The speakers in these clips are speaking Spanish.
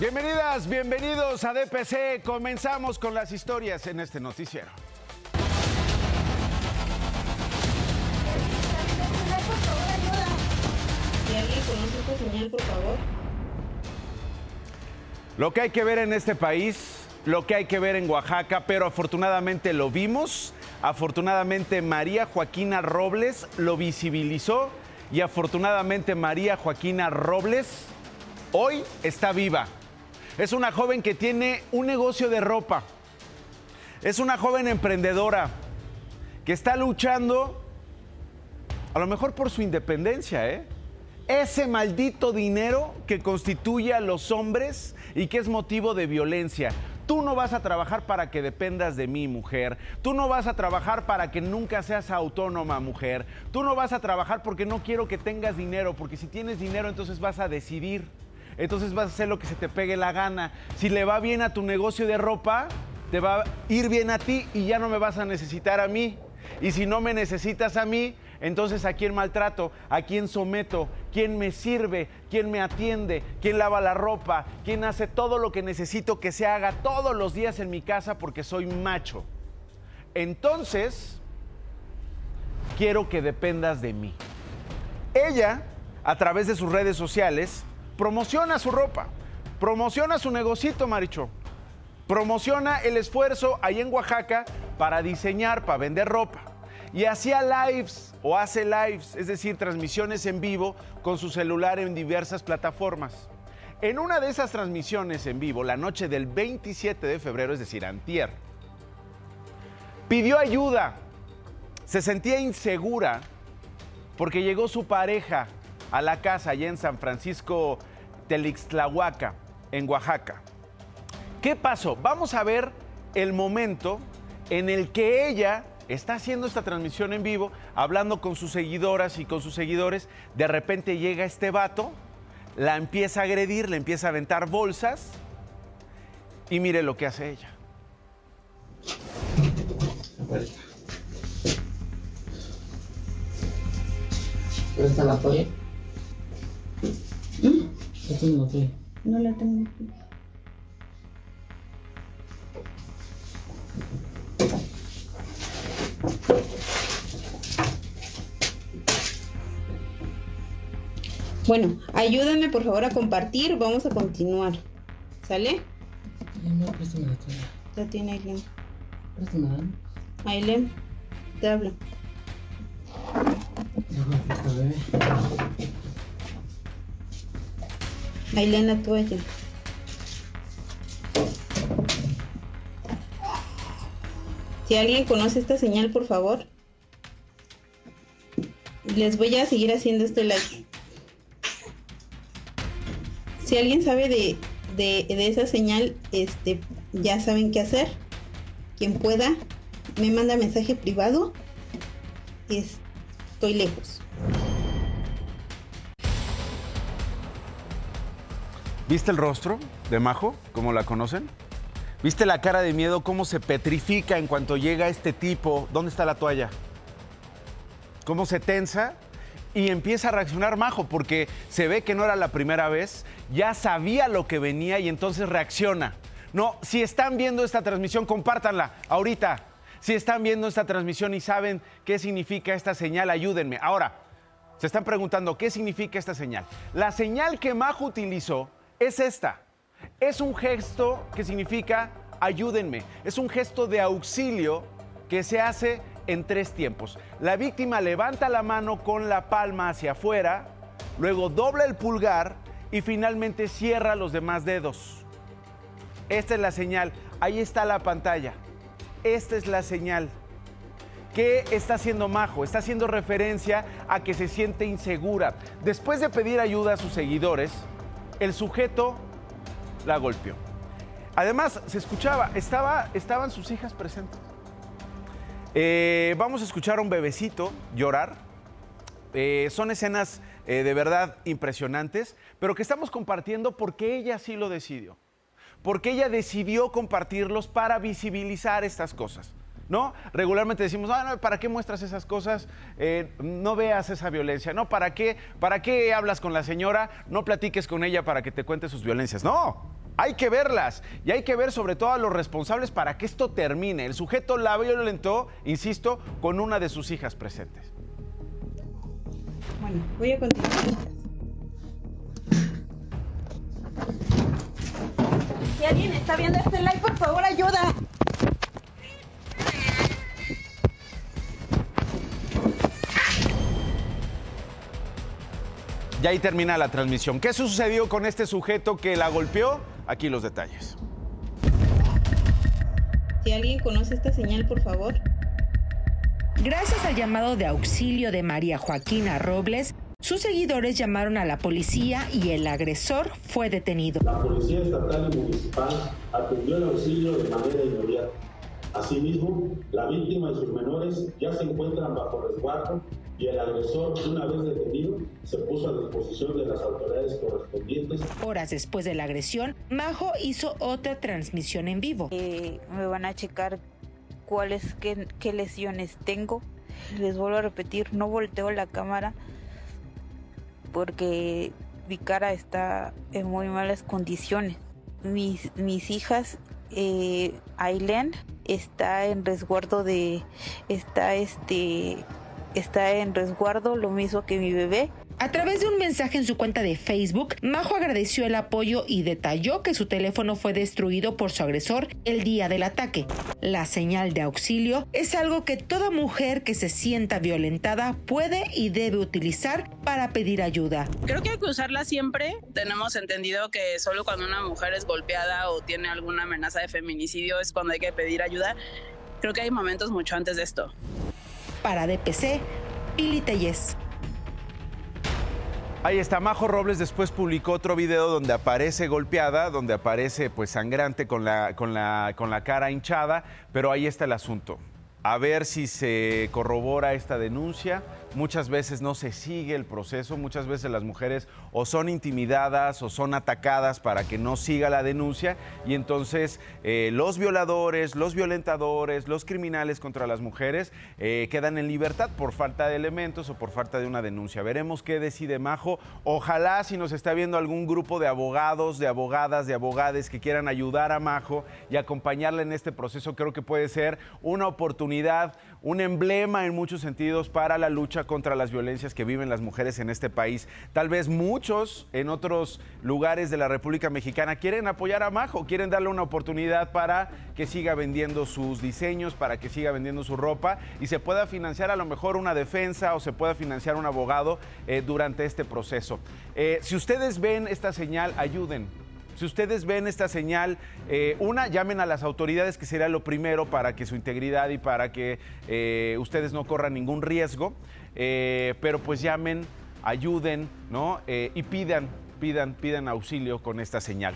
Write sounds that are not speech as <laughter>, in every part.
Bienvenidas, bienvenidos a DPC. Comenzamos con las historias en este noticiero. Lo que hay que ver en este país, lo que hay que ver en Oaxaca, pero afortunadamente lo vimos. Afortunadamente María Joaquina Robles lo visibilizó y afortunadamente María Joaquina Robles hoy está viva. Es una joven que tiene un negocio de ropa. Es una joven emprendedora que está luchando a lo mejor por su independencia, ¿eh? ese maldito dinero que constituye a los hombres y que es motivo de violencia. Tú no vas a trabajar para que dependas de mí, mujer. Tú no vas a trabajar para que nunca seas autónoma, mujer. Tú no vas a trabajar porque no quiero que tengas dinero, porque si tienes dinero entonces vas a decidir. Entonces vas a hacer lo que se te pegue la gana. Si le va bien a tu negocio de ropa, te va a ir bien a ti y ya no me vas a necesitar a mí. Y si no me necesitas a mí, entonces, ¿a quién maltrato? ¿A quién someto? ¿Quién me sirve? ¿Quién me atiende? ¿Quién lava la ropa? ¿Quién hace todo lo que necesito que se haga todos los días en mi casa porque soy macho? Entonces, quiero que dependas de mí. Ella, a través de sus redes sociales, promociona su ropa, promociona su negocito, Maricho. Promociona el esfuerzo ahí en Oaxaca para diseñar, para vender ropa y hacía lives o hace lives, es decir, transmisiones en vivo con su celular en diversas plataformas. En una de esas transmisiones en vivo, la noche del 27 de febrero, es decir, antier, pidió ayuda. Se sentía insegura porque llegó su pareja a la casa allá en San Francisco Telixtlahuaca, en Oaxaca. ¿Qué pasó? Vamos a ver el momento en el que ella está haciendo esta transmisión en vivo, hablando con sus seguidoras y con sus seguidores. De repente llega este vato, la empieza a agredir, le empieza a aventar bolsas y mire lo que hace ella. está la toalla? ¿Mm? No la tengo. Bueno, ayúdame por favor a compartir. Vamos a continuar. ¿Sale? No, préstame la toalla. La tiene Aileen. Préstame la. Aileen, te la toalla. Si alguien conoce esta señal, por favor. Les voy a seguir haciendo este like. Si alguien sabe de, esa señal, este, ya saben qué hacer. Quien pueda, me manda mensaje privado. Estoy lejos. ¿Viste el rostro de Majo, como la conocen? ¿Viste la cara de miedo, cómo se petrifica en cuanto llega este tipo? ¿Dónde está la toalla? ¿Cómo se tensa? y empieza a reaccionar Majo porque se ve que no era la primera vez, ya sabía lo que venía y entonces reacciona. No, si están viendo esta transmisión, compártanla ahorita. Si están viendo esta transmisión y saben qué significa esta señal, ayúdenme. Ahora, se están preguntando qué significa esta señal. La señal que Majo utilizó es esta. Es un gesto que significa ayúdenme. Es un gesto de auxilio que se hace en tres tiempos. La víctima levanta la mano con la palma hacia afuera, luego dobla el pulgar y finalmente cierra los demás dedos. Esta es la señal. Ahí está la pantalla. Esta es la señal. ¿Qué está haciendo Majo? Está haciendo referencia a que se siente insegura. Después de pedir ayuda a sus seguidores, el sujeto la golpeó. Además, se escuchaba, estaba, estaban sus hijas presentes. Eh, vamos a escuchar a un bebecito llorar. Eh, son escenas eh, de verdad impresionantes, pero que estamos compartiendo porque ella sí lo decidió. Porque ella decidió compartirlos para visibilizar estas cosas. ¿No? Regularmente decimos, ah, ¿para qué muestras esas cosas? no veas esa violencia. No, ¿para qué? ¿Para qué hablas con la señora? No platiques con ella para que te cuente sus violencias. No, Hay que verlas y hay que ver sobre todo a los responsables para que esto termine. El sujeto la violentó, insisto, con una de sus hijas presentes. Bueno, voy a continuar. Si alguien está viendo este live, por favor, ayuda. Y ahí termina la transmisión. ¿Qué sucedió con este sujeto que la golpeó? Aquí los detalles. Si alguien conoce esta señal, por favor. Gracias al llamado de auxilio de María Joaquina Robles, sus seguidores llamaron a la policía y el agresor fue detenido. La Policía Estatal y Municipal atendió el auxilio de manera inmediata. Asimismo, la víctima y sus menores ya se encuentran bajo resguardo y el agresor, una vez detenido, se puso a disposición de las autoridades correspondientes. Horas después de la agresión, Majo hizo otra transmisión en vivo. Eh, me van a checar cuáles, qué, qué lesiones tengo. Les vuelvo a repetir, no volteo la cámara porque mi cara está en muy malas condiciones. Mis, mis hijas, eh, Aileen, está en resguardo de, está este, está en resguardo, lo mismo que mi bebé. A través de un mensaje en su cuenta de Facebook, Majo agradeció el apoyo y detalló que su teléfono fue destruido por su agresor el día del ataque. La señal de auxilio es algo que toda mujer que se sienta violentada puede y debe utilizar para pedir ayuda. Creo que hay que usarla siempre. Tenemos entendido que solo cuando una mujer es golpeada o tiene alguna amenaza de feminicidio es cuando hay que pedir ayuda. Creo que hay momentos mucho antes de esto. Para DPC, Pili Telles. Ahí está, Majo Robles después publicó otro video donde aparece golpeada, donde aparece pues sangrante con la, con la, con la cara hinchada, pero ahí está el asunto. A ver si se corrobora esta denuncia. Muchas veces no se sigue el proceso, muchas veces las mujeres o son intimidadas o son atacadas para que no siga la denuncia y entonces eh, los violadores, los violentadores, los criminales contra las mujeres eh, quedan en libertad por falta de elementos o por falta de una denuncia. Veremos qué decide Majo. Ojalá si nos está viendo algún grupo de abogados, de abogadas, de abogades que quieran ayudar a Majo y acompañarla en este proceso, creo que puede ser una oportunidad, un emblema en muchos sentidos para la lucha contra las violencias que viven las mujeres en este país. Tal vez muchos en otros lugares de la República Mexicana quieren apoyar a Majo, quieren darle una oportunidad para que siga vendiendo sus diseños, para que siga vendiendo su ropa y se pueda financiar a lo mejor una defensa o se pueda financiar un abogado eh, durante este proceso. Eh, si ustedes ven esta señal, ayuden. Si ustedes ven esta señal, eh, una, llamen a las autoridades, que sería lo primero para que su integridad y para que eh, ustedes no corran ningún riesgo. Eh, pero pues llamen, ayuden, ¿no? Y pidan, pidan, pidan auxilio con esta señal.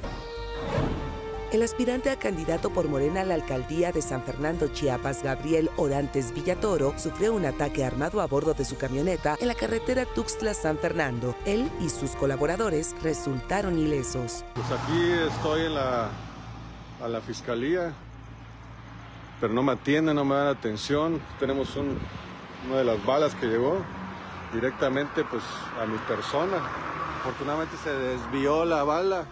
El aspirante a candidato por Morena a la alcaldía de San Fernando, Chiapas, Gabriel Orantes Villatoro, sufrió un ataque armado a bordo de su camioneta en la carretera Tuxtla-San Fernando. Él y sus colaboradores resultaron ilesos. Pues aquí estoy en la, a la fiscalía, pero no me atienden, no me dan atención. Tenemos un, una de las balas que llegó directamente pues, a mi persona. Afortunadamente se desvió la bala.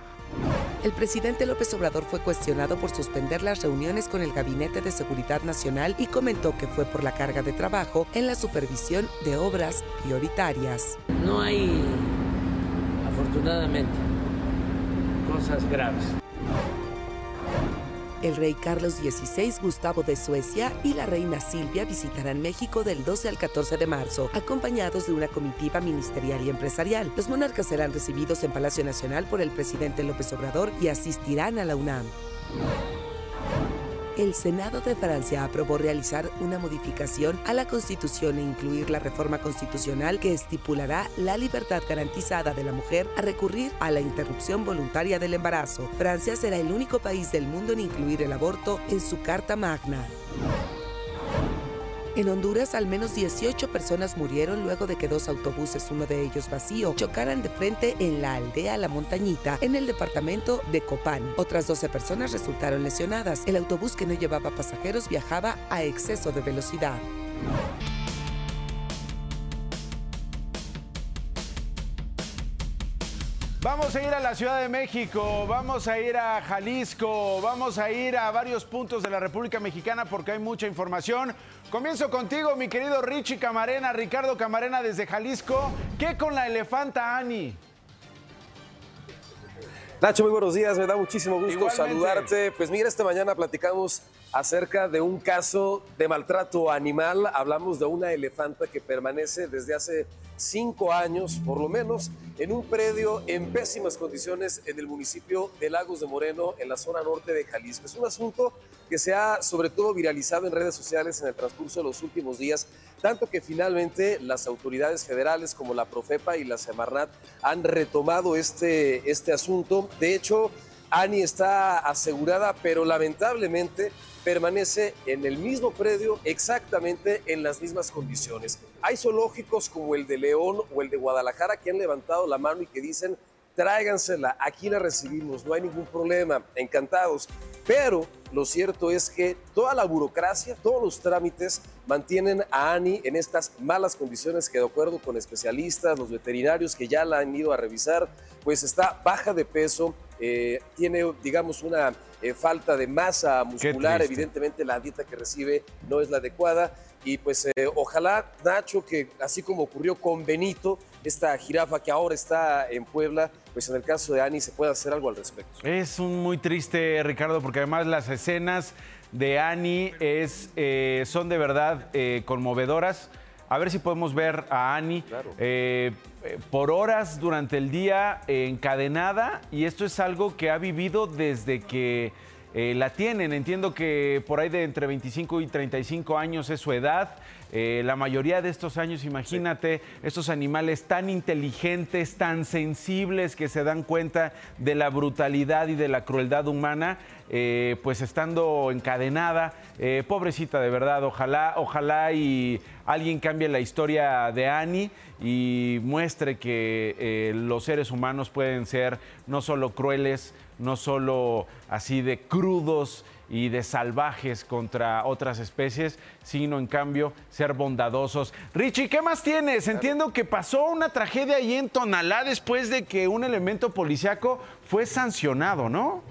El presidente López Obrador fue cuestionado por suspender las reuniones con el Gabinete de Seguridad Nacional y comentó que fue por la carga de trabajo en la supervisión de obras prioritarias. No hay, afortunadamente, cosas graves. El rey Carlos XVI, Gustavo de Suecia y la reina Silvia visitarán México del 12 al 14 de marzo, acompañados de una comitiva ministerial y empresarial. Los monarcas serán recibidos en Palacio Nacional por el presidente López Obrador y asistirán a la UNAM. El Senado de Francia aprobó realizar una modificación a la Constitución e incluir la reforma constitucional que estipulará la libertad garantizada de la mujer a recurrir a la interrupción voluntaria del embarazo. Francia será el único país del mundo en incluir el aborto en su Carta Magna. En Honduras, al menos 18 personas murieron luego de que dos autobuses, uno de ellos vacío, chocaran de frente en la aldea La Montañita, en el departamento de Copán. Otras 12 personas resultaron lesionadas. El autobús que no llevaba pasajeros viajaba a exceso de velocidad. Vamos a ir a la Ciudad de México, vamos a ir a Jalisco, vamos a ir a varios puntos de la República Mexicana porque hay mucha información. Comienzo contigo, mi querido Richie Camarena, Ricardo Camarena desde Jalisco. ¿Qué con la elefanta Ani? Nacho, muy buenos días, me da muchísimo gusto saludarte. Pues mira, esta mañana platicamos acerca de un caso de maltrato animal. Hablamos de una elefanta que permanece desde hace cinco años, por lo menos, en un predio en pésimas condiciones en el municipio de Lagos de Moreno, en la zona norte de Jalisco. Es un asunto que se ha sobre todo viralizado en redes sociales en el transcurso de los últimos días, tanto que finalmente las autoridades federales como la Profepa y la Semarnat han retomado este, este asunto. De hecho, Ani está asegurada, pero lamentablemente permanece en el mismo predio exactamente en las mismas condiciones. Hay zoológicos como el de León o el de Guadalajara que han levantado la mano y que dicen, tráigansela, aquí la recibimos, no hay ningún problema, encantados. Pero lo cierto es que toda la burocracia, todos los trámites mantienen a Ani en estas malas condiciones que de acuerdo con especialistas, los veterinarios que ya la han ido a revisar, pues está baja de peso, eh, tiene, digamos, una eh, falta de masa muscular, evidentemente la dieta que recibe no es la adecuada. Y pues eh, ojalá, Nacho, que así como ocurrió con Benito, esta jirafa que ahora está en Puebla, pues en el caso de Ani se pueda hacer algo al respecto. Es un muy triste, Ricardo, porque además las escenas de Ani es, son de verdad conmovedoras. A ver si podemos ver a Ani. Eh, por horas durante el día encadenada y esto es algo que ha vivido desde que eh, la tienen. Entiendo que por ahí de entre 25 y 35 años es su edad. Eh, la mayoría de estos años, imagínate, estos animales tan inteligentes, tan sensibles que se dan cuenta de la brutalidad y de la crueldad humana, pues estando encadenada. pobrecita, de verdad, ojalá, ojalá y alguien cambie la historia de Annie y muestre que eh, los seres humanos pueden ser no solo crueles, no solo así de crudos y de salvajes contra otras especies, sino en cambio ser bondadosos. Richie, ¿qué más tienes? Entiendo que pasó una tragedia ahí en Tonalá después de que un elemento policiaco fue sancionado, ¿no?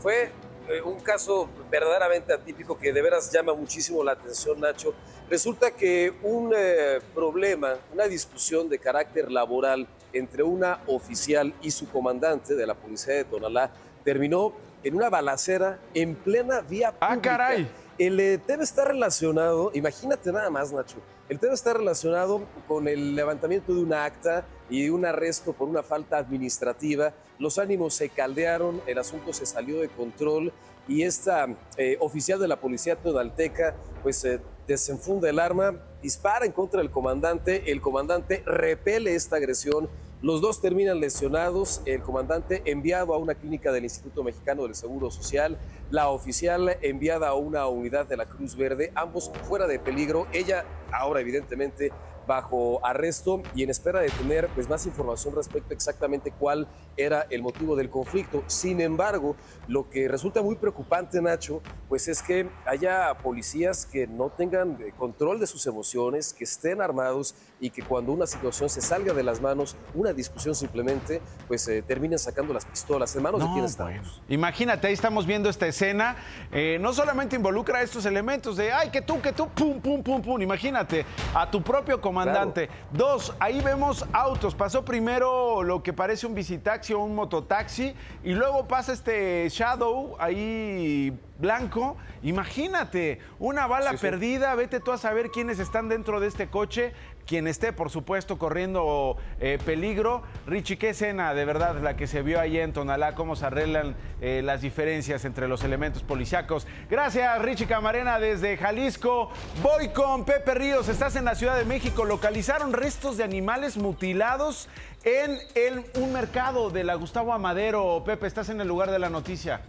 Fue eh, un caso verdaderamente atípico que de veras llama muchísimo la atención, Nacho. Resulta que un eh, problema, una discusión de carácter laboral entre una oficial y su comandante de la policía de Tonalá terminó en una balacera en plena vía ah, pública. ¡Ah, caray! El eh, tema está relacionado, imagínate nada más, Nacho, el tema está relacionado con el levantamiento de una acta y un arresto por una falta administrativa. Los ánimos se caldearon, el asunto se salió de control y esta eh, oficial de la policía todalteca pues eh, desenfunda el arma, dispara en contra del comandante, el comandante repele esta agresión, los dos terminan lesionados, el comandante enviado a una clínica del Instituto Mexicano del Seguro Social, la oficial enviada a una unidad de la Cruz Verde, ambos fuera de peligro, ella ahora evidentemente bajo arresto y en espera de tener pues, más información respecto exactamente cuál era el motivo del conflicto. Sin embargo, lo que resulta muy preocupante, Nacho, pues es que haya policías que no tengan eh, control de sus emociones, que estén armados y que cuando una situación se salga de las manos, una discusión simplemente, pues eh, terminen sacando las pistolas. ¿En manos de quién estamos? Imagínate, ahí estamos viendo esta escena. Eh, no solamente involucra estos elementos de, ay, que tú, que tú, pum, pum, pum, pum. Imagínate, a tu propio comandante. Dos, ahí vemos autos. Pasó primero lo que parece un visitaxi o un mototaxi y luego pasa este Shadow ahí blanco. Imagínate, una bala perdida, vete tú a saber quiénes están dentro de este coche quien esté, por supuesto, corriendo eh, peligro. Richie, qué escena de verdad la que se vio ahí en Tonalá, cómo se arreglan eh, las diferencias entre los elementos policíacos. Gracias, Richie Camarena, desde Jalisco. Voy con Pepe Ríos, estás en la Ciudad de México. Localizaron restos de animales mutilados en un mercado de la Gustavo Amadero. Pepe, estás en el lugar de la noticia.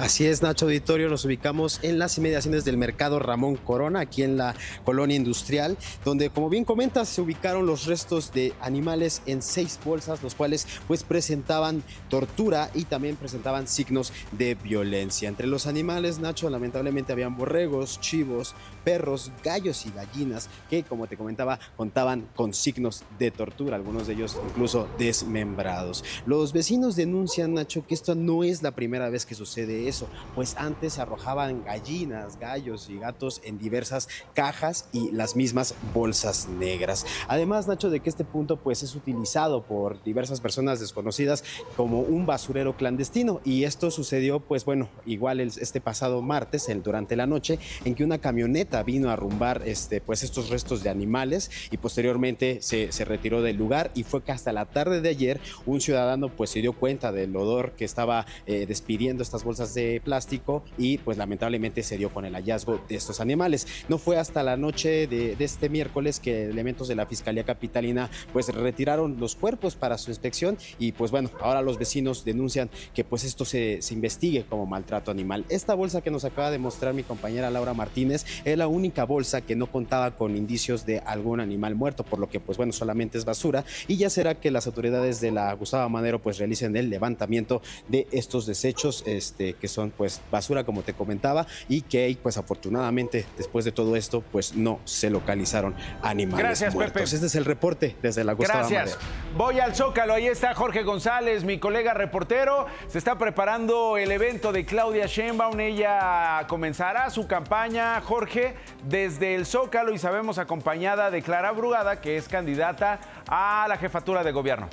Así es, Nacho Auditorio, nos ubicamos en las inmediaciones del mercado Ramón Corona, aquí en la colonia industrial, donde, como bien comentas, se ubicaron los restos de animales en seis bolsas, los cuales pues presentaban tortura y también presentaban signos de violencia. Entre los animales, Nacho, lamentablemente habían borregos, chivos, perros, gallos y gallinas que, como te comentaba, contaban con signos de tortura, algunos de ellos incluso desmembrados. Los vecinos denuncian, Nacho, que esto no es la primera vez que sucede eso, pues antes se arrojaban gallinas, gallos y gatos en diversas cajas y las mismas bolsas negras. Además, Nacho, de que este punto pues es utilizado por diversas personas desconocidas como un basurero clandestino y esto sucedió pues bueno, igual este pasado martes, durante la noche, en que una camioneta vino a arrumbar este, pues estos restos de animales y posteriormente se, se retiró del lugar y fue que hasta la tarde de ayer un ciudadano pues se dio cuenta del odor que estaba eh, despidiendo estas bolsas de plástico y pues lamentablemente se dio con el hallazgo de estos animales. No fue hasta la noche de, este miércoles que elementos de la Fiscalía Capitalina pues retiraron los cuerpos para su inspección y pues bueno, ahora los vecinos denuncian que pues esto se, se investigue como maltrato animal. Esta bolsa que nos acaba de mostrar mi compañera Laura Martínez es la única bolsa que no contaba con indicios de algún animal muerto, por lo que pues bueno, solamente es basura y ya será que las autoridades de la Gustavo Madero pues realicen el levantamiento de estos desechos este, que son pues basura como te comentaba y que pues afortunadamente después de todo esto pues no se localizaron animales Gracias, muertos. Este es el reporte desde la Gustavo Gracias. Voy al Zócalo, ahí está Jorge González, mi colega reportero. Se está preparando el evento de Claudia Sheinbaum. Ella comenzará su campaña, Jorge, desde el Zócalo y sabemos acompañada de Clara Brugada, que es candidata a la jefatura de gobierno.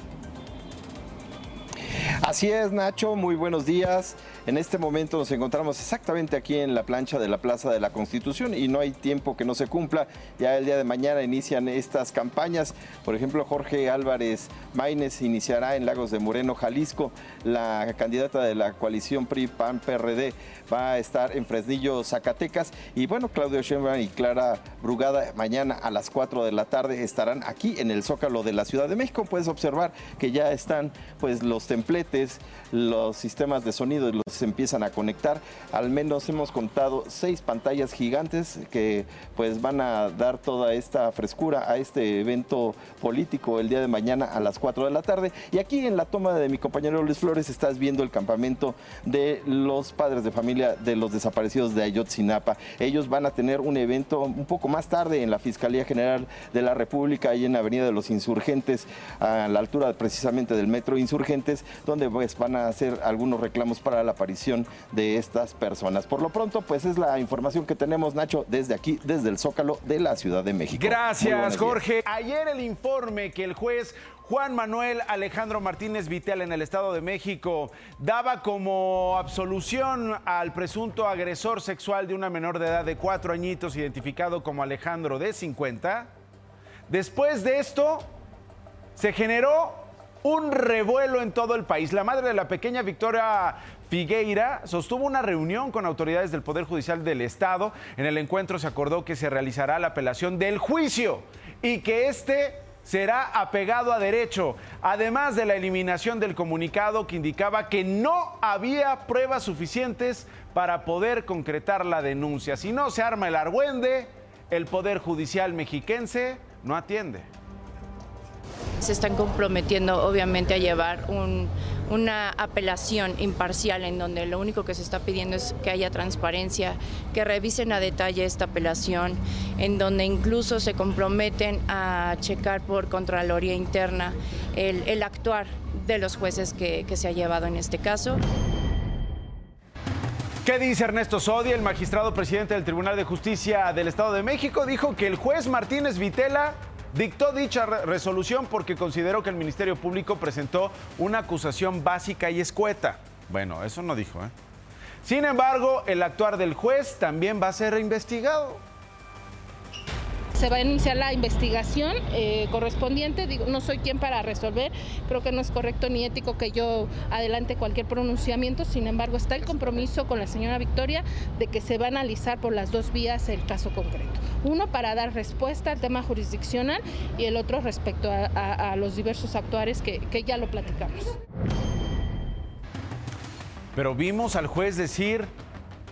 Así es, Nacho, muy buenos días. En este momento nos encontramos exactamente aquí en la plancha de la Plaza de la Constitución y no hay tiempo que no se cumpla. Ya el día de mañana inician estas campañas. Por ejemplo, Jorge Álvarez Maínez iniciará en Lagos de Moreno, Jalisco. La candidata de la coalición PRI-PAN-PRD va a estar en Fresnillo, Zacatecas. Y bueno, Claudio Sheinbaum y Clara Brugada mañana a las 4 de la tarde estarán aquí en el Zócalo de la Ciudad de México. Puedes observar que ya están pues los los sistemas de sonido los empiezan a conectar. Al menos hemos contado seis pantallas gigantes que pues van a dar toda esta frescura a este evento político el día de mañana a las 4 de la tarde. Y aquí en la toma de mi compañero Luis Flores estás viendo el campamento de los padres de familia de los desaparecidos de Ayotzinapa. Ellos van a tener un evento un poco más tarde en la Fiscalía General de la República, ahí en la Avenida de los Insurgentes, a la altura precisamente del Metro Insurgentes, donde pues van a hacer algunos reclamos para la de estas personas. Por lo pronto, pues es la información que tenemos, Nacho, desde aquí, desde el Zócalo de la Ciudad de México. Gracias, Jorge. Ayer el informe que el juez Juan Manuel Alejandro Martínez Vitel en el Estado de México daba como absolución al presunto agresor sexual de una menor de edad de cuatro añitos identificado como Alejandro de 50. Después de esto, se generó un revuelo en todo el país. La madre de la pequeña Victoria Figueira sostuvo una reunión con autoridades del Poder Judicial del Estado. En el encuentro se acordó que se realizará la apelación del juicio y que este será apegado a derecho, además de la eliminación del comunicado que indicaba que no había pruebas suficientes para poder concretar la denuncia. Si no se arma el argüende, el Poder Judicial mexiquense no atiende se están comprometiendo obviamente a llevar una apelación imparcial en donde lo único que se está pidiendo es que haya transparencia, que revisen a detalle esta apelación, en donde incluso se comprometen a checar por Contraloría Interna el, actuar de los jueces que, que se ha llevado en este caso. ¿Qué dice Ernesto Sodi, el magistrado presidente del Tribunal de Justicia del Estado de México? Dijo que el juez Martínez Vitela Dictó dicha resolución porque consideró que el Ministerio Público presentó una acusación básica y escueta. Bueno, eso no dijo, ¿eh? Sin embargo, el actuar del juez también va a ser reinvestigado se va a iniciar la investigación eh, correspondiente. Digo, no soy quien para resolver, creo que no es correcto ni ético que yo adelante cualquier pronunciamiento, sin embargo está el compromiso con la señora Victoria de que se va a analizar por las dos vías el caso concreto. Uno para dar respuesta al tema jurisdiccional y el otro respecto a, los diversos actuares que, que ya lo platicamos. Pero vimos al juez decir,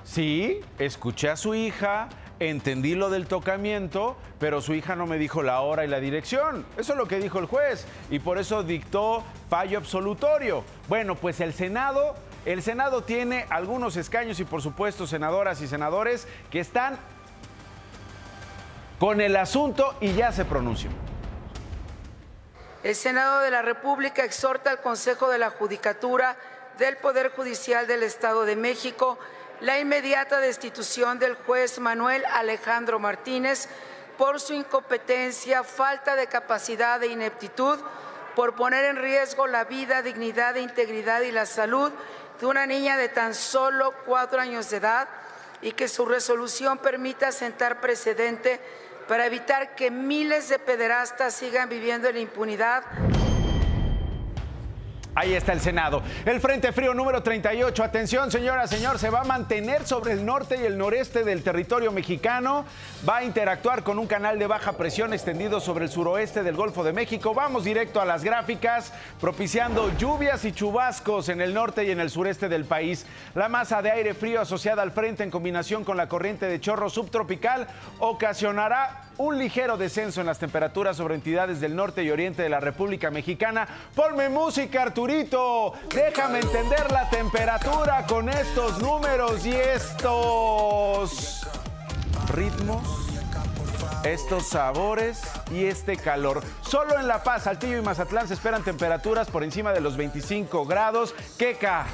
sí, escuché a su hija, entendí lo del tocamiento, pero su hija no me dijo la hora y la dirección. Eso es lo que dijo el juez y por eso dictó fallo absolutorio. Bueno, pues el Senado, el Senado tiene algunos escaños y por supuesto senadoras y senadores que están con el asunto y ya se pronunció. El Senado de la República exhorta al Consejo de la Judicatura del Poder Judicial del Estado de México la inmediata destitución del juez Manuel Alejandro Martínez por su incompetencia, falta de capacidad e ineptitud, por poner en riesgo la vida, dignidad, e integridad y la salud de una niña de tan solo cuatro años de edad y que su resolución permita sentar precedente para evitar que miles de pederastas sigan viviendo en impunidad. Ahí está el Senado. El Frente Frío número 38. Atención, señora, señor, se va a mantener sobre el norte y el noreste del territorio mexicano. Va a interactuar con un canal de baja presión extendido sobre el suroeste del Golfo de México. Vamos directo a las gráficas, propiciando lluvias y chubascos en el norte y en el sureste del país. La masa de aire frío asociada al frente en combinación con la corriente de chorro subtropical ocasionará un ligero descenso en las temperaturas sobre entidades del norte y oriente de la República Mexicana. Ponme música, Arturito. Déjame entender la temperatura con estos números y estos ritmos. Estos sabores y este calor. Solo en La Paz, Saltillo y Mazatlán se esperan temperaturas por encima de los 25 grados. ¡Queca!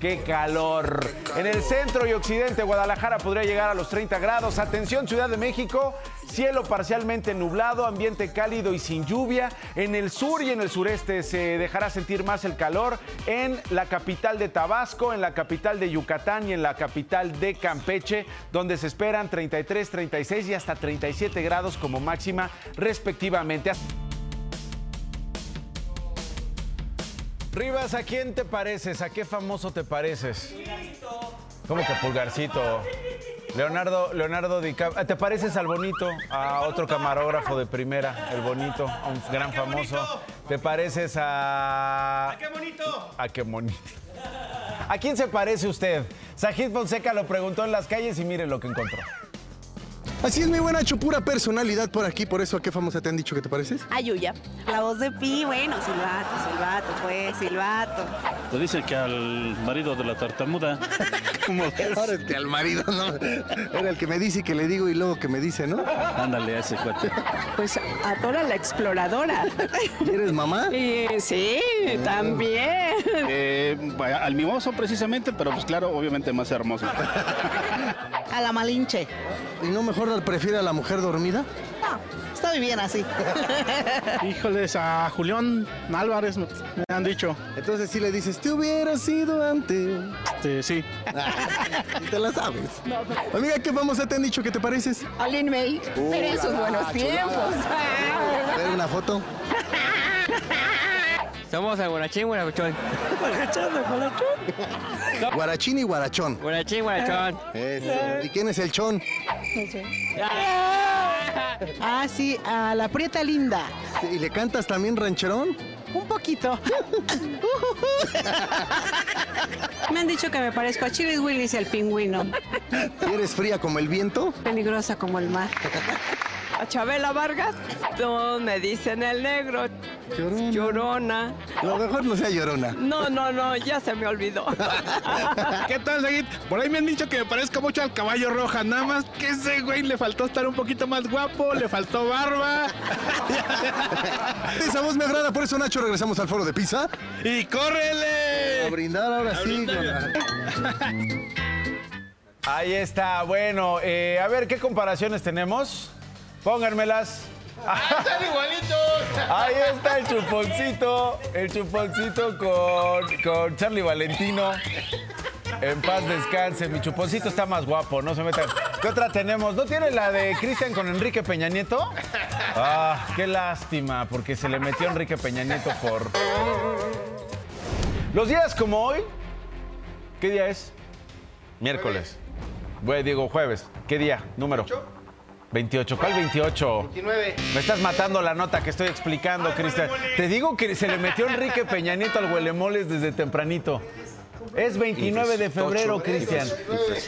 ¡Qué calor! En el centro y occidente, Guadalajara podría llegar a los 30 grados. Atención, Ciudad de México, cielo parcialmente nublado, ambiente cálido y sin lluvia. En el sur y en el sureste se dejará sentir más el calor. En la capital de Tabasco, en la capital de Yucatán y en la capital de Campeche, donde se esperan 33, 36 y hasta 37 grados como máxima respectivamente. Rivas, ¿a quién te pareces? ¿A qué famoso te pareces? ¿Cómo que pulgarcito? Leonardo, Leonardo DiCaprio. ¿Te pareces al bonito? A otro camarógrafo de primera, el bonito, a un gran famoso. ¿Te pareces a. ¿A qué bonito? ¿A qué bonito? ¿A quién se parece usted? Sajid Fonseca lo preguntó en las calles y mire lo que encontró. Así es, mi buena hecho pura personalidad por aquí, por eso, ¿a qué famosa te han dicho que te pareces? A Yuya. La voz de Pi, bueno, Silvato, Silvato, pues, Silvato. Pues dice que al marido de la tartamuda. <laughs> ¿Cómo Ahora es que al marido, ¿no? Era el que me dice y que le digo y luego que me dice, ¿no? Ándale a ese cuate. Pues a Tora la exploradora. ¿Eres mamá? <laughs> Y, sí, también. Eh, al mimoso precisamente, pero pues claro, obviamente más hermoso. <laughs> A la malinche. ¿Y no mejor prefiere a la mujer dormida? No, está bien así. <laughs> Híjoles, a Julián Álvarez me han dicho. Entonces si le dices, te hubiera sido antes. Sí. <laughs> y te la sabes. Amiga, ¿qué famosa te han dicho que te pareces? A Lin May. Uh, Pero la- buenos tiempos. A ver una foto. <laughs> Somos el guarachín, guarachón. Guarachín y guarachón. Guarachín, guarachón. Eso. ¿Y quién es el chón? Ah, sí, a la Prieta Linda. ¿Y le cantas también rancherón? Un poquito. <laughs> Me han dicho que me parezco a Chile Willis el pingüino. ¿Y eres fría como el viento? Peligrosa como el mar. A Chabela Vargas. Todos me dicen el negro. Llorona. Llorona. A lo mejor no sea llorona. No, no, no, ya se me olvidó. <laughs> ¿Qué tal, Seguid? Por ahí me han dicho que me parezco mucho al caballo roja. Nada más que ese güey le faltó estar un poquito más guapo, le faltó barba. <laughs> Esa voz me agrada, por eso Nacho regresamos al foro de pizza. ¡Y córrele! A brindar ahora sí. <laughs> Ahí está, bueno, eh, a ver, ¿qué comparaciones tenemos? Pónganmelas. ¡Están igualitos! Ahí está el chuponcito, el chuponcito con, con Charlie Valentino. En paz descanse, mi chuponcito está más guapo, no se metan. ¿Qué otra tenemos? ¿No tiene la de Cristian con Enrique Peña Nieto? Ah, qué lástima, porque se le metió Enrique Peña Nieto por... Los días como hoy, ¿qué día es? Miércoles. Güey, digo jueves. ¿Qué día? Número. 28. ¿Cuál 28? 29. Me estás matando la nota que estoy explicando, Cristian. Te digo que se le metió Enrique Peña Nieto al huelemoles desde tempranito. Es 29 de febrero, Cristian.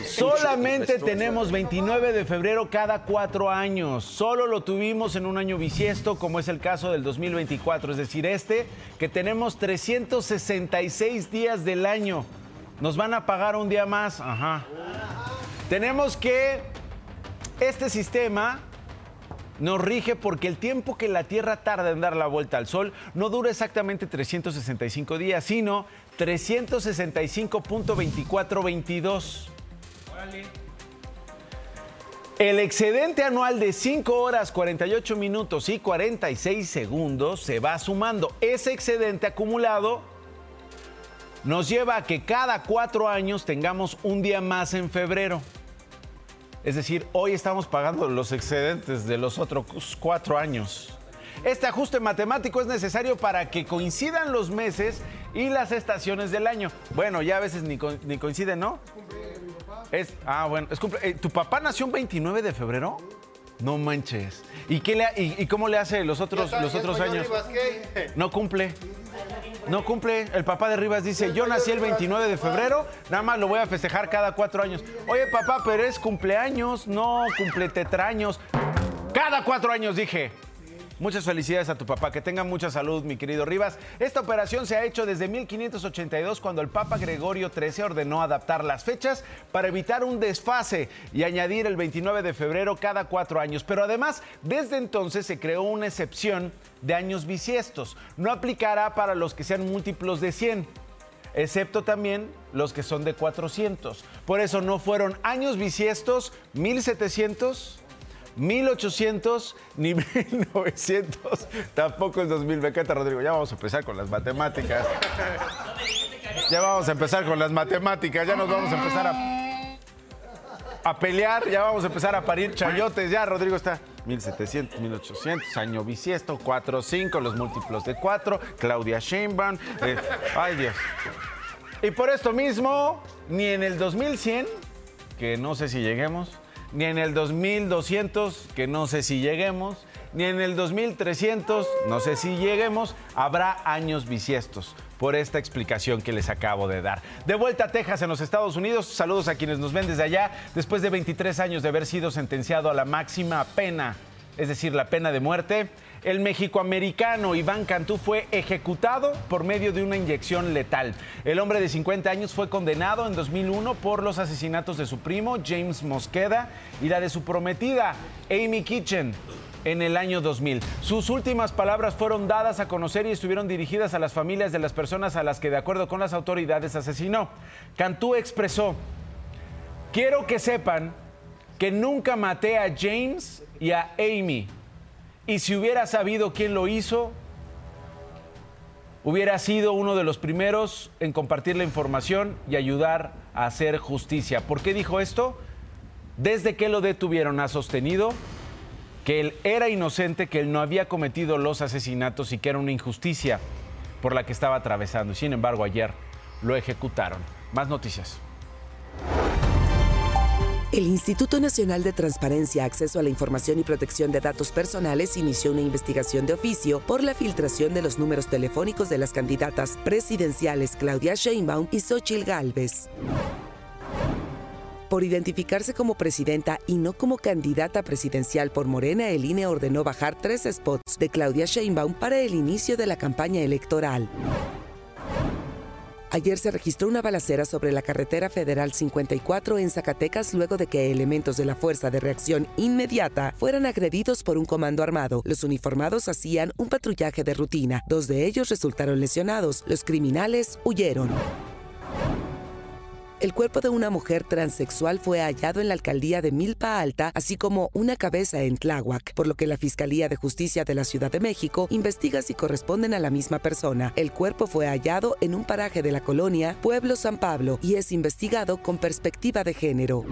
Solamente tenemos 29 de febrero cada cuatro años. Solo lo tuvimos en un año bisiesto, como es el caso del 2024. Es decir, este, que tenemos 366 días del año. Nos van a pagar un día más. Ajá. Tenemos que. Este sistema nos rige porque el tiempo que la Tierra tarda en dar la vuelta al Sol no dura exactamente 365 días, sino 365.2422. El excedente anual de 5 horas 48 minutos y 46 segundos se va sumando. Ese excedente acumulado nos lleva a que cada cuatro años tengamos un día más en febrero. Es decir, hoy estamos pagando los excedentes de los otros cuatro años. Este ajuste matemático es necesario para que coincidan los meses y las estaciones del año. Bueno, ya a veces ni, co- ni coinciden, ¿no? Es, ah, bueno, es cumple- eh, ¿Tu papá nació un 29 de febrero? No manches. ¿Y, qué le, ha- y, y cómo le hace los otros, los otros años? No cumple. No cumple. El papá de Rivas dice, yo nací el 29 de febrero, nada más lo voy a festejar cada cuatro años. Oye, papá, pero es cumpleaños, no cumple tetraños. Cada cuatro años, dije. Muchas felicidades a tu papá, que tenga mucha salud, mi querido Rivas. Esta operación se ha hecho desde 1582, cuando el Papa Gregorio XIII ordenó adaptar las fechas para evitar un desfase y añadir el 29 de febrero cada cuatro años. Pero además, desde entonces se creó una excepción de años bisiestos. No aplicará para los que sean múltiplos de 100 excepto también los que son de 400. Por eso no fueron años bisiestos 1700, 1800 ni 1900, tampoco es 2000. Me encanta, Rodrigo. Ya vamos a empezar con las matemáticas. Ya vamos a empezar con las matemáticas, ya nos vamos a empezar a, a pelear, ya vamos a empezar a parir chayotes. Ya, Rodrigo está 1700, 1800, año bisiesto, 4, 5, los múltiplos de 4, Claudia Sheinbaum. eh, ay, Dios. Y por esto mismo, ni en el 2100, que no sé si lleguemos, ni en el 2200, que no sé si lleguemos, ni en el 2300, no sé si lleguemos, habrá años bisiestos por esta explicación que les acabo de dar. De vuelta a Texas, en los Estados Unidos, saludos a quienes nos ven desde allá, después de 23 años de haber sido sentenciado a la máxima pena, es decir, la pena de muerte, el mexicoamericano Iván Cantú fue ejecutado por medio de una inyección letal. El hombre de 50 años fue condenado en 2001 por los asesinatos de su primo, James Mosqueda, y la de su prometida, Amy Kitchen en el año 2000. Sus últimas palabras fueron dadas a conocer y estuvieron dirigidas a las familias de las personas a las que, de acuerdo con las autoridades, asesinó. Cantú expresó, quiero que sepan que nunca maté a James y a Amy. Y si hubiera sabido quién lo hizo, hubiera sido uno de los primeros en compartir la información y ayudar a hacer justicia. ¿Por qué dijo esto? Desde que lo detuvieron ha sostenido que él era inocente, que él no había cometido los asesinatos y que era una injusticia por la que estaba atravesando. Y sin embargo, ayer lo ejecutaron. Más noticias. El Instituto Nacional de Transparencia, Acceso a la Información y Protección de Datos Personales inició una investigación de oficio por la filtración de los números telefónicos de las candidatas presidenciales Claudia Sheinbaum y Xochitl Gálvez. Por identificarse como presidenta y no como candidata presidencial por Morena, el INE ordenó bajar tres spots de Claudia Sheinbaum para el inicio de la campaña electoral. Ayer se registró una balacera sobre la carretera federal 54 en Zacatecas luego de que elementos de la Fuerza de Reacción Inmediata fueran agredidos por un comando armado. Los uniformados hacían un patrullaje de rutina. Dos de ellos resultaron lesionados. Los criminales huyeron. El cuerpo de una mujer transexual fue hallado en la alcaldía de Milpa Alta, así como una cabeza en Tláhuac, por lo que la Fiscalía de Justicia de la Ciudad de México investiga si corresponden a la misma persona. El cuerpo fue hallado en un paraje de la colonia Pueblo San Pablo y es investigado con perspectiva de género.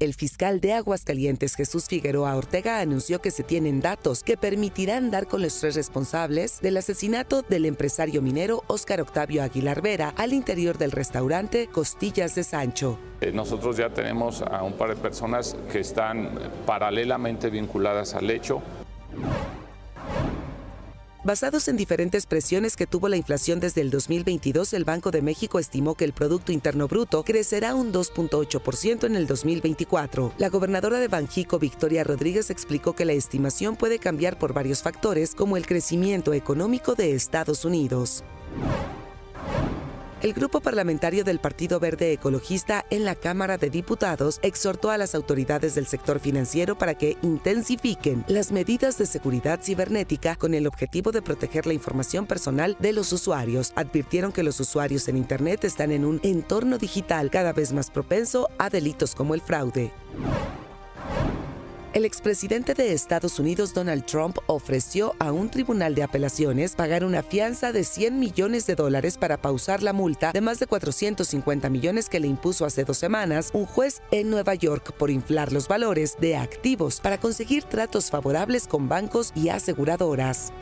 El fiscal de Aguascalientes, Jesús Figueroa Ortega, anunció que se tienen datos que permitirán dar con los tres responsables del asesinato del empresario minero Óscar Octavio Aguilar Vera al interior del restaurante Costillas de Sancho. Eh, Nosotros ya tenemos a un par de personas que están paralelamente vinculadas al hecho. Basados en diferentes presiones que tuvo la inflación desde el 2022, el Banco de México estimó que el Producto Interno Bruto crecerá un 2.8% en el 2024. La gobernadora de Banjico, Victoria Rodríguez, explicó que la estimación puede cambiar por varios factores como el crecimiento económico de Estados Unidos. El grupo parlamentario del Partido Verde Ecologista en la Cámara de Diputados exhortó a las autoridades del sector financiero para que intensifiquen las medidas de seguridad cibernética con el objetivo de proteger la información personal de los usuarios. Advirtieron que los usuarios en Internet están en un entorno digital cada vez más propenso a delitos como el fraude. El expresidente de Estados Unidos Donald Trump ofreció a un tribunal de apelaciones pagar una fianza de 100 millones de dólares para pausar la multa de más de 450 millones que le impuso hace dos semanas un juez en Nueva York por inflar los valores de activos para conseguir tratos favorables con bancos y aseguradoras.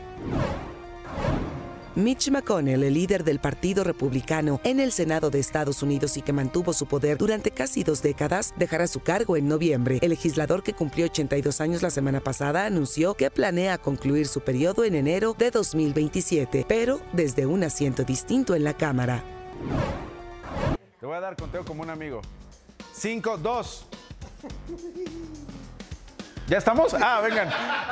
Mitch McConnell, el líder del Partido Republicano en el Senado de Estados Unidos y que mantuvo su poder durante casi dos décadas, dejará su cargo en noviembre. El legislador que cumplió 82 años la semana pasada anunció que planea concluir su periodo en enero de 2027, pero desde un asiento distinto en la Cámara. Te voy a dar conteo como un amigo. 5, 2. ¿Ya estamos? Ah, vengan.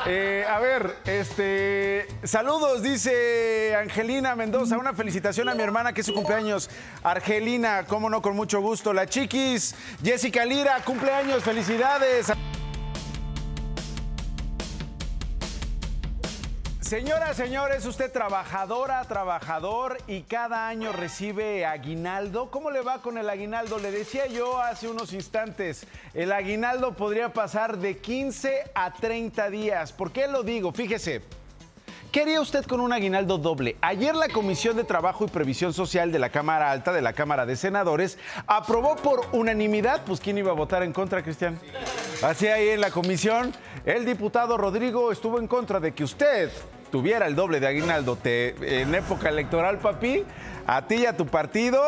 Eh, a ver, este. Saludos, dice Angelina Mendoza. Una felicitación a mi hermana que es su cumpleaños. Argelina, cómo no, con mucho gusto. La chiquis, Jessica Lira, cumpleaños, felicidades. Señora, señores, usted trabajadora, trabajador y cada año recibe aguinaldo. ¿Cómo le va con el aguinaldo? Le decía yo hace unos instantes, el aguinaldo podría pasar de 15 a 30 días. ¿Por qué lo digo? Fíjese. ¿Qué haría usted con un aguinaldo doble? Ayer la Comisión de Trabajo y Previsión Social de la Cámara Alta, de la Cámara de Senadores, aprobó por unanimidad, pues ¿quién iba a votar en contra, Cristian? Así ahí en la comisión, el diputado Rodrigo estuvo en contra de que usted tuviera el doble de aguinaldo te- en época electoral, papi, a ti y a tu partido,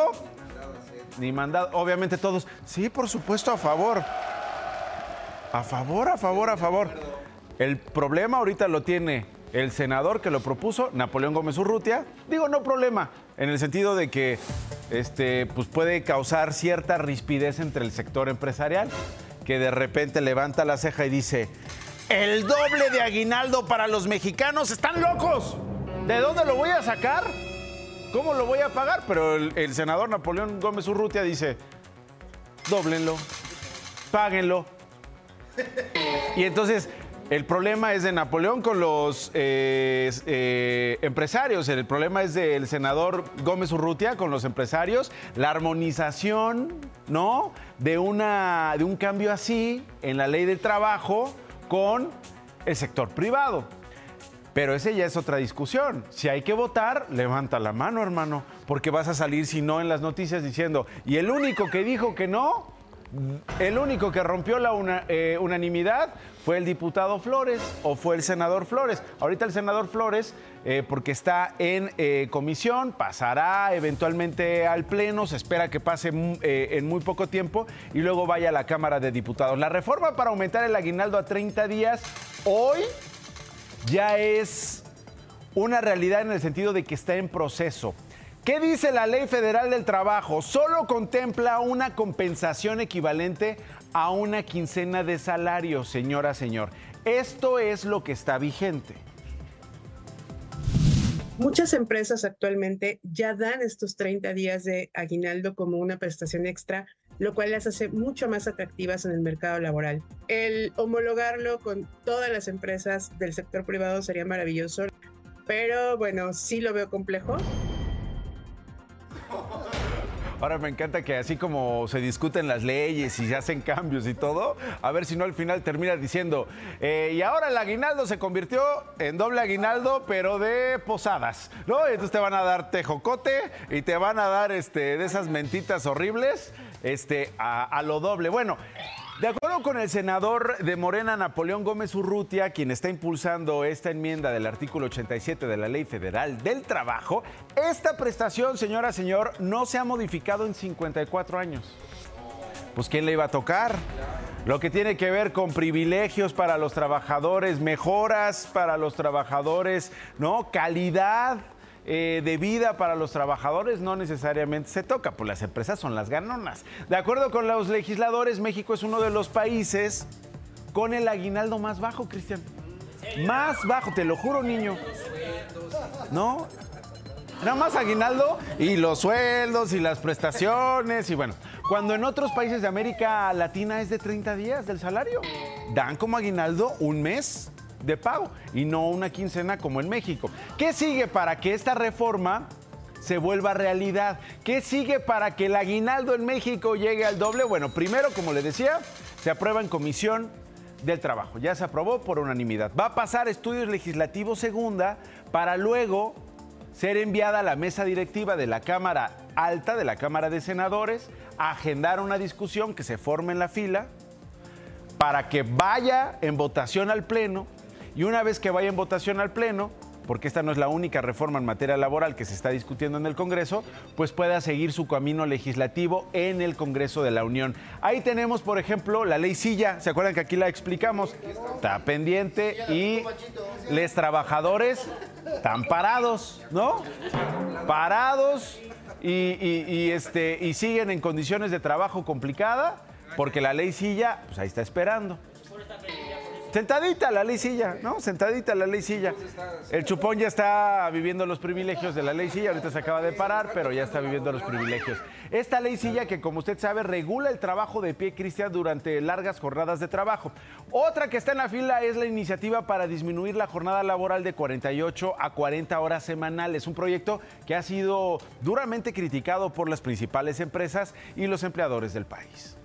ni mandado, obviamente todos, sí, por supuesto, a favor. A favor, a favor, a favor. El problema ahorita lo tiene el senador que lo propuso, Napoleón Gómez Urrutia. Digo, no problema, en el sentido de que este, pues puede causar cierta rispidez entre el sector empresarial, que de repente levanta la ceja y dice, el doble de aguinaldo para los mexicanos, están locos. ¿De dónde lo voy a sacar? ¿Cómo lo voy a pagar? Pero el, senador Napoleón Gómez Urrutia dice, dóblenlo, páguenlo. Y entonces el problema es de Napoleón con los eh, eh, empresarios, el problema es del senador Gómez Urrutia con los empresarios, la armonización, ¿no? De, una, de un cambio así en la ley del trabajo con el sector privado. Pero ese ya es otra discusión. Si hay que votar, levanta la mano, hermano, porque vas a salir, si no, en las noticias diciendo, y el único que dijo que no, el único que rompió la eh, unanimidad fue el diputado Flores o fue el senador Flores. Ahorita el senador Flores, eh, porque está en eh, comisión, pasará eventualmente al Pleno, se espera que pase eh, en muy poco tiempo y luego vaya a la Cámara de Diputados. La reforma para aumentar el aguinaldo a 30 días hoy ya es una realidad en el sentido de que está en proceso. ¿Qué dice la Ley Federal del Trabajo? Solo contempla una compensación equivalente a una quincena de salario, señora, señor. Esto es lo que está vigente. Muchas empresas actualmente ya dan estos 30 días de aguinaldo como una prestación extra, lo cual las hace mucho más atractivas en el mercado laboral. El homologarlo con todas las empresas del sector privado sería maravilloso, pero bueno, sí lo veo complejo. <laughs> Ahora me encanta que así como se discuten las leyes y se hacen cambios y todo, a ver si no al final termina diciendo, eh, y ahora el aguinaldo se convirtió en doble aguinaldo, pero de posadas, ¿no? Entonces te van a dar tejocote y te van a dar este, de esas mentitas horribles este, a lo doble. Bueno, de acuerdo con el senador de Morena, Napoleón Gómez Urrutia, quien está impulsando esta enmienda del artículo 87 de la Ley Federal del Trabajo, esta prestación, señora, señor, no se ha modificado en 54 años. Pues ¿quién le iba a tocar? lo que tiene que ver con privilegios para los trabajadores, mejoras para los trabajadores, ¿no? Calidad eh, de vida para los trabajadores no necesariamente se toca, pues las empresas son las ganonas. De acuerdo con los legisladores, México es uno de los países con el aguinaldo más bajo, Cristian. Más bajo, te lo juro, niño. ¿No? Nada más aguinaldo y los sueldos y las prestaciones y bueno. Cuando en otros países de América Latina es de 30 días del salario. Dan como aguinaldo un mes de pago y no una quincena como en México. ¿Qué sigue para que esta reforma se vuelva realidad? ¿Qué sigue para que el aguinaldo en México llegue al doble? Bueno, primero, como le decía, se aprueba en comisión del trabajo. Ya se aprobó por unanimidad. Va a pasar estudios legislativos segunda para luego ser enviada a la mesa directiva de la Cámara Alta, de la Cámara de Senadores, a agendar una discusión que se forme en la fila para que vaya en votación al Pleno y una vez que vaya en votación al Pleno, porque esta no es la única reforma en materia laboral que se está discutiendo en el Congreso, pues pueda seguir su camino legislativo en el Congreso de la Unión. Ahí tenemos, por ejemplo, la ley Silla, ¿se acuerdan que aquí la explicamos? Está pendiente y les trabajadores están parados, ¿no? Parados y, este, siguen en condiciones de trabajo complicada porque la ley Silla, pues ahí está esperando. Sentadita la ley silla, ¿no? Sentadita la ley silla. El chupón ya está viviendo los privilegios de la ley silla, ahorita se acaba de parar, pero ya está viviendo los privilegios. Esta ley silla que, como usted sabe, regula el trabajo de pie, Cristian, durante largas jornadas de trabajo. Otra que está en la fila es la iniciativa para disminuir la jornada laboral de 48 a 40 horas semanales. Un proyecto que ha sido duramente criticado por las principales empresas y los empleadores del país.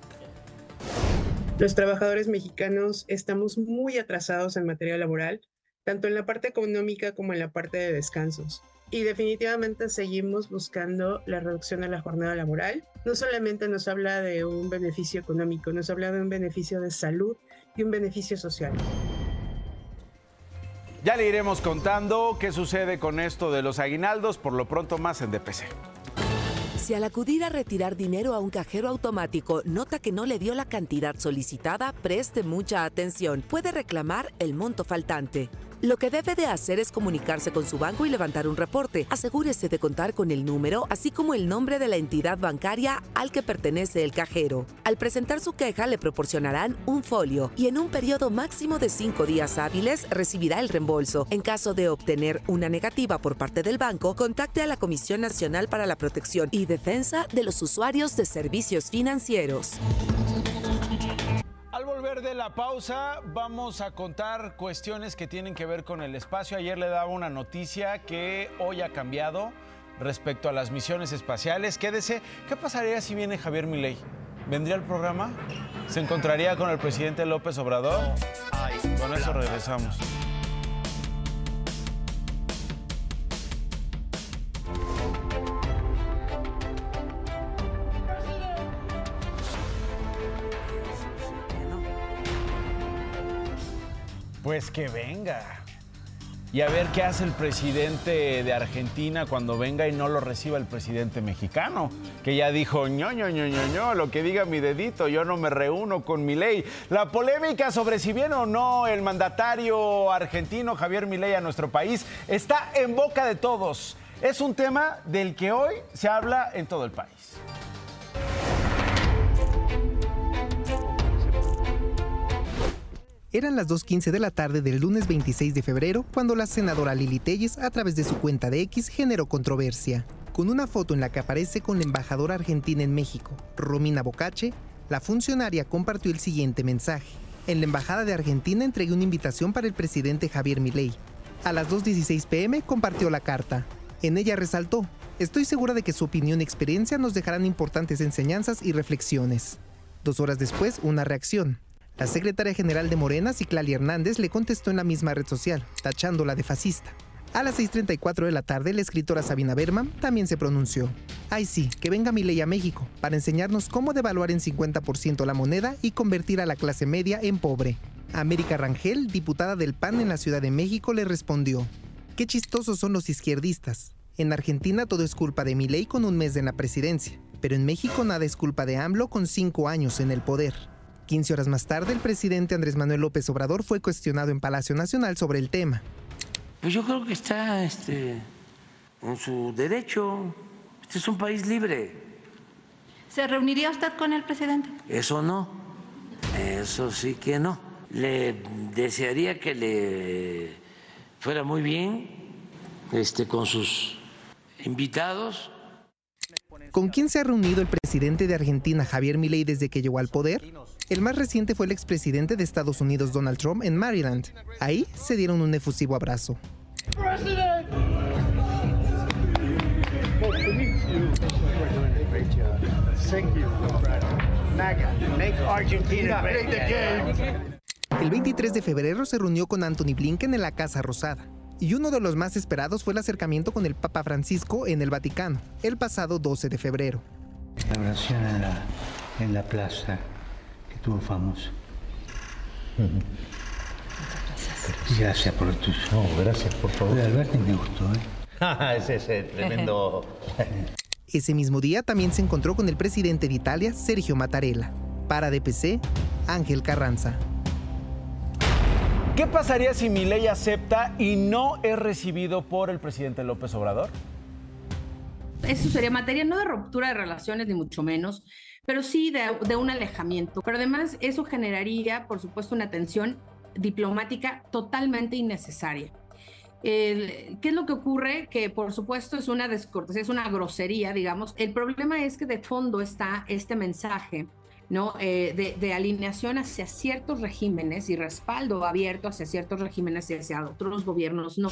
Los trabajadores mexicanos estamos muy atrasados en materia laboral, tanto en la parte económica como en la parte de descansos. Y definitivamente seguimos buscando la reducción de la jornada laboral. No solamente nos habla de un beneficio económico, nos habla de un beneficio de salud y un beneficio social. Ya le iremos contando qué sucede con esto de los aguinaldos, por lo pronto más en DPC. Si al acudir a retirar dinero a un cajero automático nota que no le dio la cantidad solicitada, preste mucha atención. Puede reclamar el monto faltante. Lo que debe de hacer es comunicarse con su banco y levantar un reporte. Asegúrese de contar con el número, así como el nombre de la entidad bancaria al que pertenece el cajero. Al presentar su queja le proporcionarán un folio y en un periodo máximo de cinco días hábiles recibirá el reembolso. En caso de obtener una negativa por parte del banco, contacte a la Comisión Nacional para la Protección y Defensa de los Usuarios de Servicios Financieros. Volver de la pausa, vamos a contar cuestiones que tienen que ver con el espacio. Ayer le daba una noticia que hoy ha cambiado respecto a las misiones espaciales. Quédese, ¿qué pasaría si viene Javier Milei? ¿Vendría al programa? ¿Se encontraría con el presidente López Obrador? Con eso regresamos. Pues que venga. Y a ver qué hace el presidente de Argentina cuando venga y no lo reciba el presidente mexicano, que ya dijo, ño, ño, ño, ño, ño, lo que diga mi dedito, yo no me reúno con mi ley. La polémica sobre si viene o no el mandatario argentino Javier Milei a nuestro país está en boca de todos. Es un tema del que hoy se habla en todo el país. Eran las 2.15 de la tarde del lunes 26 de febrero cuando la senadora Lili Telles, a través de su cuenta de X, generó controversia. Con una foto en la que aparece con la embajadora argentina en México, Romina Bocache, la funcionaria compartió el siguiente mensaje. En la embajada de Argentina entregué una invitación para el presidente Javier Milei. A las 2.16 pm compartió la carta. En ella resaltó, estoy segura de que su opinión y experiencia nos dejarán importantes enseñanzas y reflexiones. Dos horas después, una reacción. La secretaria general de Morena, Ciclali Hernández, le contestó en la misma red social, tachándola de fascista. A las 6.34 de la tarde, la escritora Sabina Berman también se pronunció. Ay sí, que venga mi ley a México para enseñarnos cómo devaluar en 50% la moneda y convertir a la clase media en pobre. América Rangel, diputada del PAN en la Ciudad de México, le respondió, Qué chistosos son los izquierdistas. En Argentina todo es culpa de mi ley con un mes en la presidencia, pero en México nada es culpa de AMLO con cinco años en el poder. 15 horas más tarde, el presidente Andrés Manuel López Obrador fue cuestionado en Palacio Nacional sobre el tema. Pues yo creo que está este, en su derecho. Este es un país libre. ¿Se reuniría usted con el presidente? Eso no. Eso sí que no. Le desearía que le fuera muy bien este, con sus invitados. ¿Con quién se ha reunido el presidente de Argentina, Javier Milei, desde que llegó al poder? El más reciente fue el expresidente de Estados Unidos, Donald Trump, en Maryland. Ahí se dieron un efusivo abrazo. El 23 de febrero se reunió con Anthony Blinken en la Casa Rosada. Y uno de los más esperados fue el acercamiento con el Papa Francisco en el Vaticano, el pasado 12 de febrero. La oración en la, en la plaza que tuvo famoso. Gracias por tu. No, gracias, por favor. Alberto me gustó, ¿eh? <laughs> ese es el tremendo. <laughs> Ese mismo día también se encontró con el presidente de Italia, Sergio Mattarella. Para DPC, Ángel Carranza. ¿Qué pasaría si Milei acepta y no es recibido por el presidente López Obrador? Eso sería materia no de ruptura de relaciones, ni mucho menos, pero sí de, un alejamiento. Pero además eso generaría, por supuesto, una tensión diplomática totalmente innecesaria. ¿Qué es lo que ocurre? Que por supuesto es una descortesía, es una grosería, digamos. El problema es que de fondo está este mensaje ¿no? Eh, de, de, alineación hacia ciertos regímenes y respaldo abierto hacia ciertos regímenes y hacia otros gobiernos no.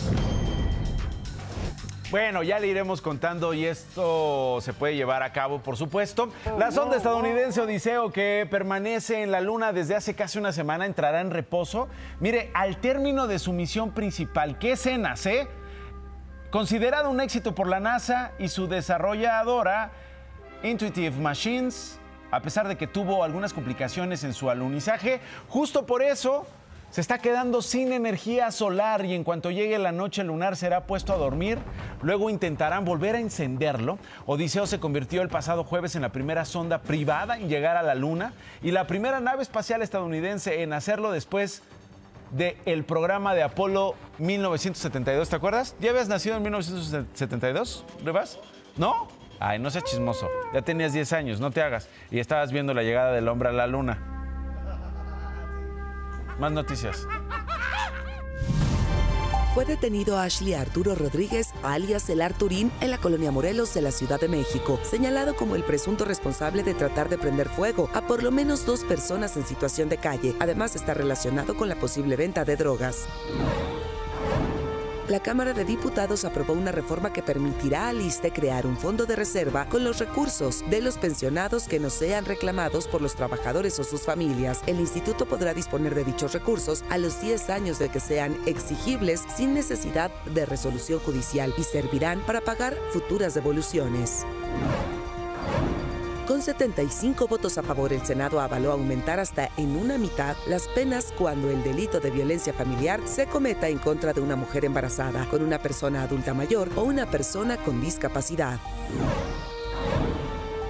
Bueno, ya le iremos contando y esto se puede llevar a cabo, por supuesto. La sonda estadounidense Odiseo, que permanece en la Luna desde hace casi una semana, entrará en reposo. Mire, al término de su misión principal, ¿qué escenas, eh? Considerado un éxito por la NASA y su desarrolladora, Intuitive Machines, a pesar de que tuvo algunas complicaciones en su alunizaje, justo por eso se está quedando sin energía solar y en cuanto llegue la noche lunar será puesto a dormir. Luego intentarán volver a encenderlo. Odiseo se convirtió el pasado jueves en la primera sonda privada en llegar a la Luna y la primera nave espacial estadounidense en hacerlo después del programa de Apolo 1972. ¿Te acuerdas? ¿Ya habías nacido en 1972, Rivas? ¿No? Ay, no seas chismoso. Ya tenías 10 años, no te hagas. Y estabas viendo la llegada del hombre a la luna. Más noticias. Fue detenido Ashley Arturo Rodríguez, alias El Arturín, en la colonia Morelos de la Ciudad de México, señalado como el presunto responsable de tratar de prender fuego a por lo menos dos personas en situación de calle. Además, está relacionado con la posible venta de drogas. La Cámara de Diputados aprobó una reforma que permitirá al ISTE crear un fondo de reserva con los recursos de los pensionados que no sean reclamados por los trabajadores o sus familias. El instituto podrá disponer de dichos recursos a los 10 años de que sean exigibles sin necesidad de resolución judicial y servirán para pagar futuras devoluciones. Con 75 votos a favor, el Senado avaló aumentar hasta en una mitad las penas cuando el delito de violencia familiar se cometa en contra de una mujer embarazada, con una persona adulta mayor o una persona con discapacidad.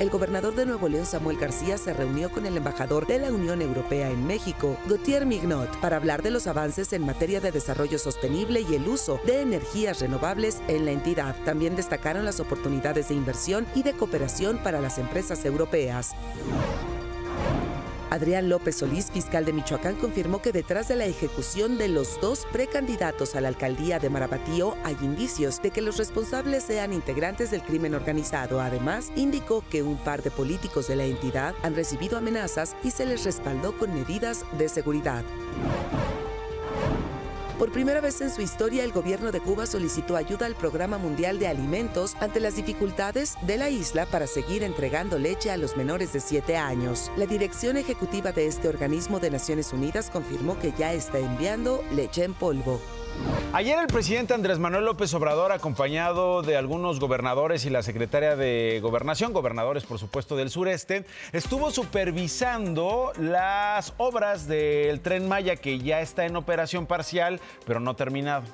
El gobernador de Nuevo León, Samuel García, se reunió con el embajador de la Unión Europea en México, Gautier Mignot, para hablar de los avances en materia de desarrollo sostenible y el uso de energías renovables en la entidad. También destacaron las oportunidades de inversión y de cooperación para las empresas europeas. Adrián López Solís, fiscal de Michoacán, confirmó que detrás de la ejecución de los dos precandidatos a la alcaldía de Marabatío hay indicios de que los responsables sean integrantes del crimen organizado. Además, indicó que un par de políticos de la entidad han recibido amenazas y se les respaldó con medidas de seguridad. Por primera vez en su historia, el gobierno de Cuba solicitó ayuda al Programa Mundial de Alimentos ante las dificultades de la isla para seguir entregando leche a los menores de 7 años. La dirección ejecutiva de este organismo de Naciones Unidas confirmó que ya está enviando leche en polvo. Ayer el presidente Andrés Manuel López Obrador, acompañado de algunos gobernadores y la secretaria de Gobernación, gobernadores por supuesto del sureste, estuvo supervisando las obras del tren Maya que ya está en operación parcial, pero no terminado.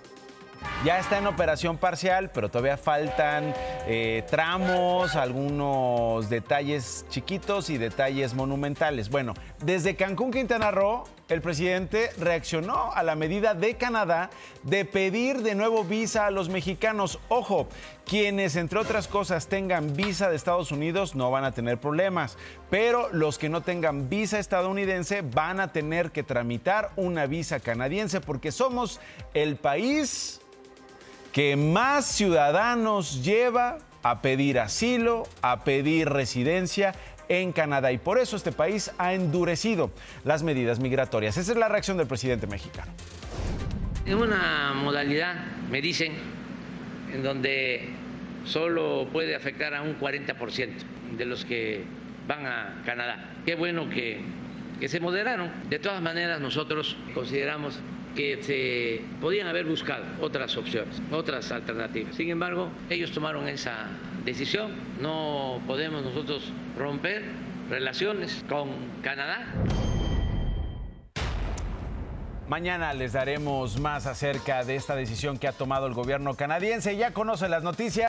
Ya está en operación parcial, pero todavía faltan eh, tramos, algunos detalles chiquitos y detalles monumentales. Bueno, desde Cancún, Quintana Roo, el presidente reaccionó a la medida de Canadá de pedir de nuevo visa a los mexicanos. Ojo, quienes entre otras cosas tengan visa de Estados Unidos no van a tener problemas, pero los que no tengan visa estadounidense van a tener que tramitar una visa canadiense porque somos el país que más ciudadanos lleva a pedir asilo, a pedir residencia en Canadá y por eso este país ha endurecido las medidas migratorias. Esa es la reacción del presidente mexicano. En una modalidad, me dicen, en donde solo puede afectar a un 40% de los que van a Canadá. Qué bueno que, que se moderaron. De todas maneras, nosotros consideramos que se podían haber buscado otras opciones, otras alternativas. Sin embargo, ellos tomaron esa decisión. No podemos nosotros romper relaciones con Canadá. Mañana les daremos más acerca de esta decisión que ha tomado el gobierno canadiense. Ya conocen las noticias.